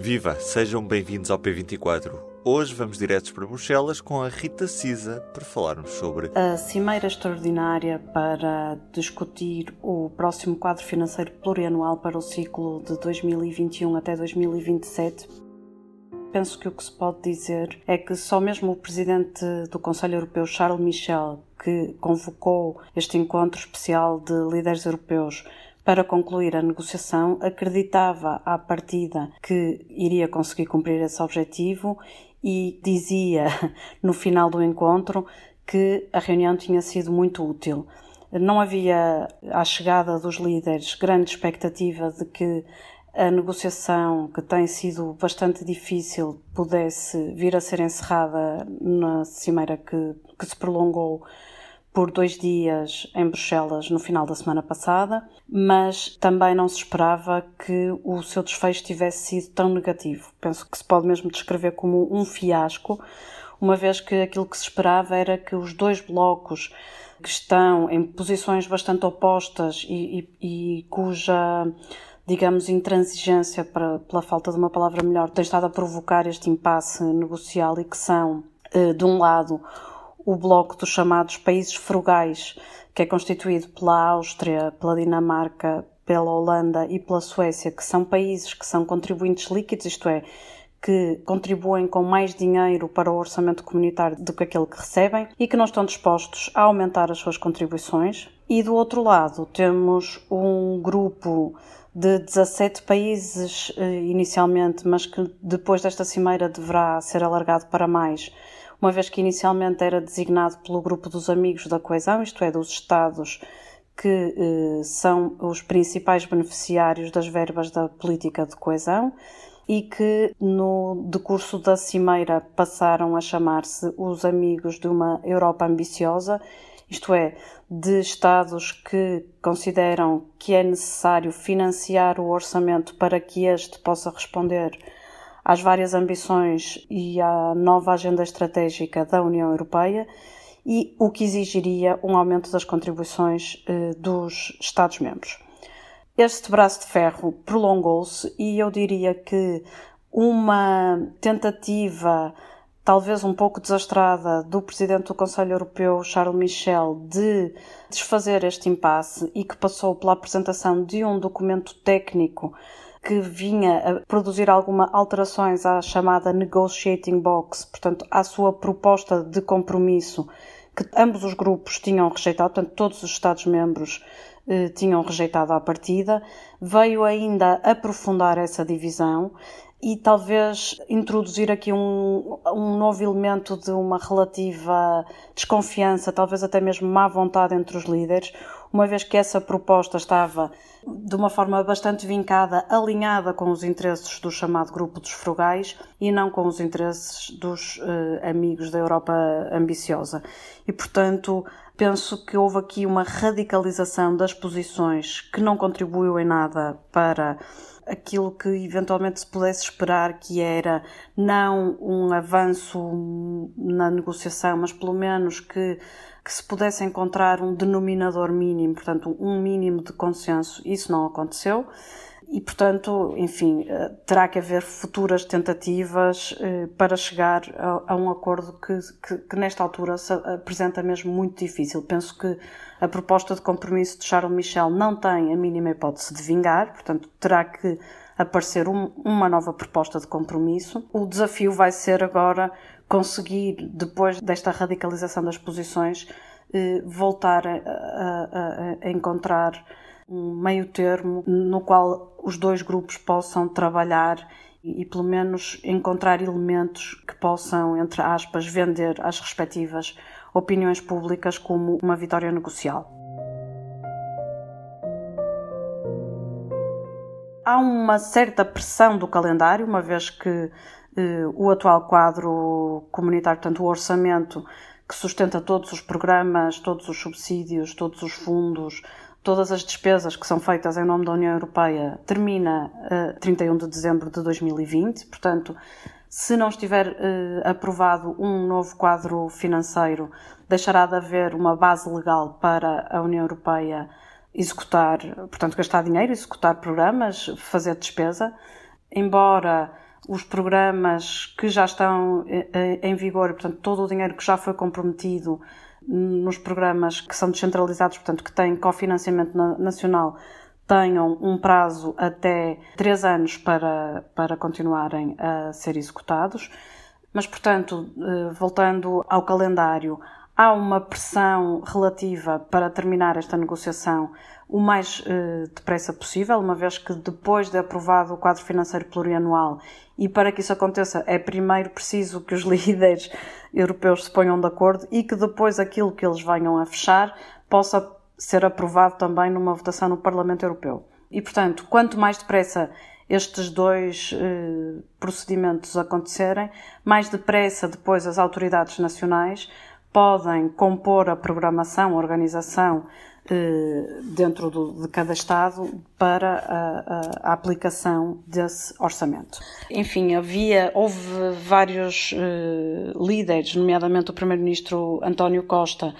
Viva! Sejam bem-vindos ao P24. Hoje vamos diretos para Bruxelas com a Rita Cisa para falarmos sobre a Cimeira Extraordinária para discutir o próximo quadro financeiro plurianual para o ciclo de 2021 até 2027. Penso que o que se pode dizer é que só mesmo o presidente do Conselho Europeu, Charles Michel, que convocou este encontro especial de líderes europeus para concluir a negociação, acreditava à partida que iria conseguir cumprir esse objetivo e dizia no final do encontro que a reunião tinha sido muito útil. Não havia, à chegada dos líderes, grande expectativa de que a negociação, que tem sido bastante difícil, pudesse vir a ser encerrada na cimeira que, que se prolongou por dois dias em Bruxelas no final da semana passada, mas também não se esperava que o seu desfecho tivesse sido tão negativo. Penso que se pode mesmo descrever como um fiasco, uma vez que aquilo que se esperava era que os dois blocos que estão em posições bastante opostas e, e, e cuja digamos, intransigência, para, pela falta de uma palavra melhor, tem estado a provocar este impasse negocial e que são, eh, de um lado, o bloco dos chamados países frugais, que é constituído pela Áustria, pela Dinamarca, pela Holanda e pela Suécia, que são países que são contribuintes líquidos, isto é, que contribuem com mais dinheiro para o orçamento comunitário do que aquele que recebem e que não estão dispostos a aumentar as suas contribuições. E do outro lado, temos um grupo de 17 países eh, inicialmente, mas que depois desta cimeira deverá ser alargado para mais uma vez que inicialmente era designado pelo grupo dos amigos da coesão, isto é, dos Estados que eh, são os principais beneficiários das verbas da política de coesão e que no decurso da cimeira passaram a chamar-se os amigos de uma Europa ambiciosa, isto é, de Estados que consideram que é necessário financiar o orçamento para que este possa responder às várias ambições e à nova agenda estratégica da União Europeia e o que exigiria um aumento das contribuições eh, dos Estados-membros. Este braço de ferro prolongou-se e eu diria que uma tentativa, talvez um pouco desastrada, do Presidente do Conselho Europeu, Charles Michel, de desfazer este impasse e que passou pela apresentação de um documento técnico que vinha a produzir alguma alterações à chamada negotiating box, portanto, à sua proposta de compromisso que ambos os grupos tinham rejeitado, portanto, todos os Estados-membros eh, tinham rejeitado à partida, veio ainda aprofundar essa divisão e talvez introduzir aqui um, um novo elemento de uma relativa desconfiança, talvez até mesmo má vontade entre os líderes, uma vez que essa proposta estava de uma forma bastante vincada, alinhada com os interesses do chamado grupo dos frugais e não com os interesses dos uh, amigos da Europa ambiciosa. E, portanto, penso que houve aqui uma radicalização das posições que não contribuiu em nada para aquilo que eventualmente se pudesse esperar, que era não um avanço na negociação, mas pelo menos que, que se pudesse encontrar um denominador mínimo, portanto, um mínimo de consenso. Isso não aconteceu. E, portanto, enfim, eh, terá que haver futuras tentativas eh, para chegar a, um acordo que, que, que, nesta altura se apresenta mesmo muito difícil. Penso que a proposta de compromisso de Charles Michel não tem a mínima hipótese de vingar, portanto, terá que aparecer um, uma nova proposta de compromisso. O desafio vai ser agora conseguir, depois desta radicalização das posições, eh, voltar a, a, a encontrar um meio termo no qual os dois grupos possam trabalhar e, pelo menos encontrar elementos que possam, entre aspas, vender às respectivas opiniões públicas como uma vitória negocial. Há uma certa pressão do calendário, uma vez que eh, o atual quadro comunitário, portanto, o orçamento que sustenta todos os programas, todos os subsídios, todos os fundos todas as despesas que são feitas em nome da União Europeia termina a 31 de dezembro de 2020, portanto, se não estiver uh, aprovado um novo quadro financeiro, deixará de haver uma base legal para a União Europeia executar, portanto, gastar dinheiro, executar programas, fazer despesa. Embora os programas que já estão eh, eh, em vigor, portanto, todo o dinheiro que já foi comprometido nos programas que são descentralizados, portanto, que têm cofinanciamento nacional, tenham um prazo até três anos para, para continuarem a ser executados. Mas, portanto, eh, voltando ao calendário, há uma pressão relativa para terminar esta negociação o mais eh, depressa possível, uma vez que depois de aprovado o quadro financeiro plurianual e para que isso aconteça é primeiro preciso que os líderes europeus se ponham de acordo e que depois aquilo que eles venham a fechar possa ser aprovado também numa votação no Parlamento Europeu. E, portanto, quanto mais depressa estes dois eh, procedimentos acontecerem, mais depressa depois as autoridades nacionais podem compor a programação, a organização eh, dentro do, de cada Estado para a, a, a, aplicação desse orçamento. Enfim, havia, houve vários eh, líderes, nomeadamente o Primeiro-Ministro António Costa,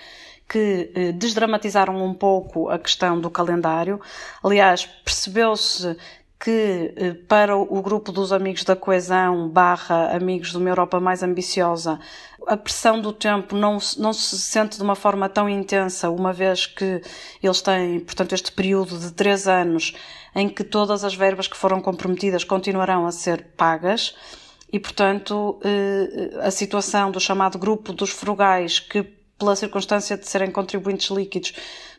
que eh, desdramatizaram um pouco a questão do calendário. Aliás, percebeu-se que eh, para o grupo dos amigos da coesão barra amigos de uma Europa mais ambiciosa a pressão do tempo não, não se sente de uma forma tão intensa, uma vez que eles têm, portanto, este período de três anos em que todas as verbas que foram comprometidas continuarão a ser pagas e, portanto, eh, a situação do chamado grupo dos frugais que pela circunstância de serem contribuintes líquidos,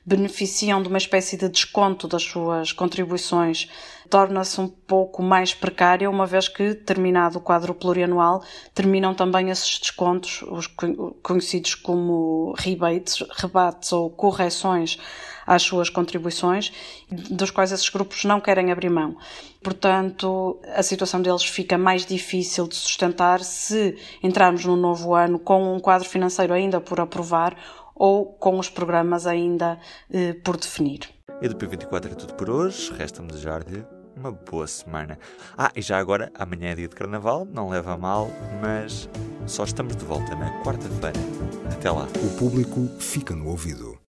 beneficiam de uma espécie de desconto das suas contribuições, torna-se um pouco mais precária, uma vez que, terminado o quadro plurianual, terminam também esses descontos, os conhecidos como rebates, rebates ou correções às suas contribuições, dos quais esses grupos não querem abrir mão. Portanto, a situação deles fica mais difícil de sustentar se entrarmos no novo ano com um quadro financeiro ainda por aprovar ou com os programas ainda eh, por definir. E do P24 é tudo por hoje. Resta-me desejar-lhe uma boa semana. Ah, e já agora, amanhã é dia de carnaval, não leva mal, mas só estamos de volta na quarta-feira. Até lá. O público fica no ouvido.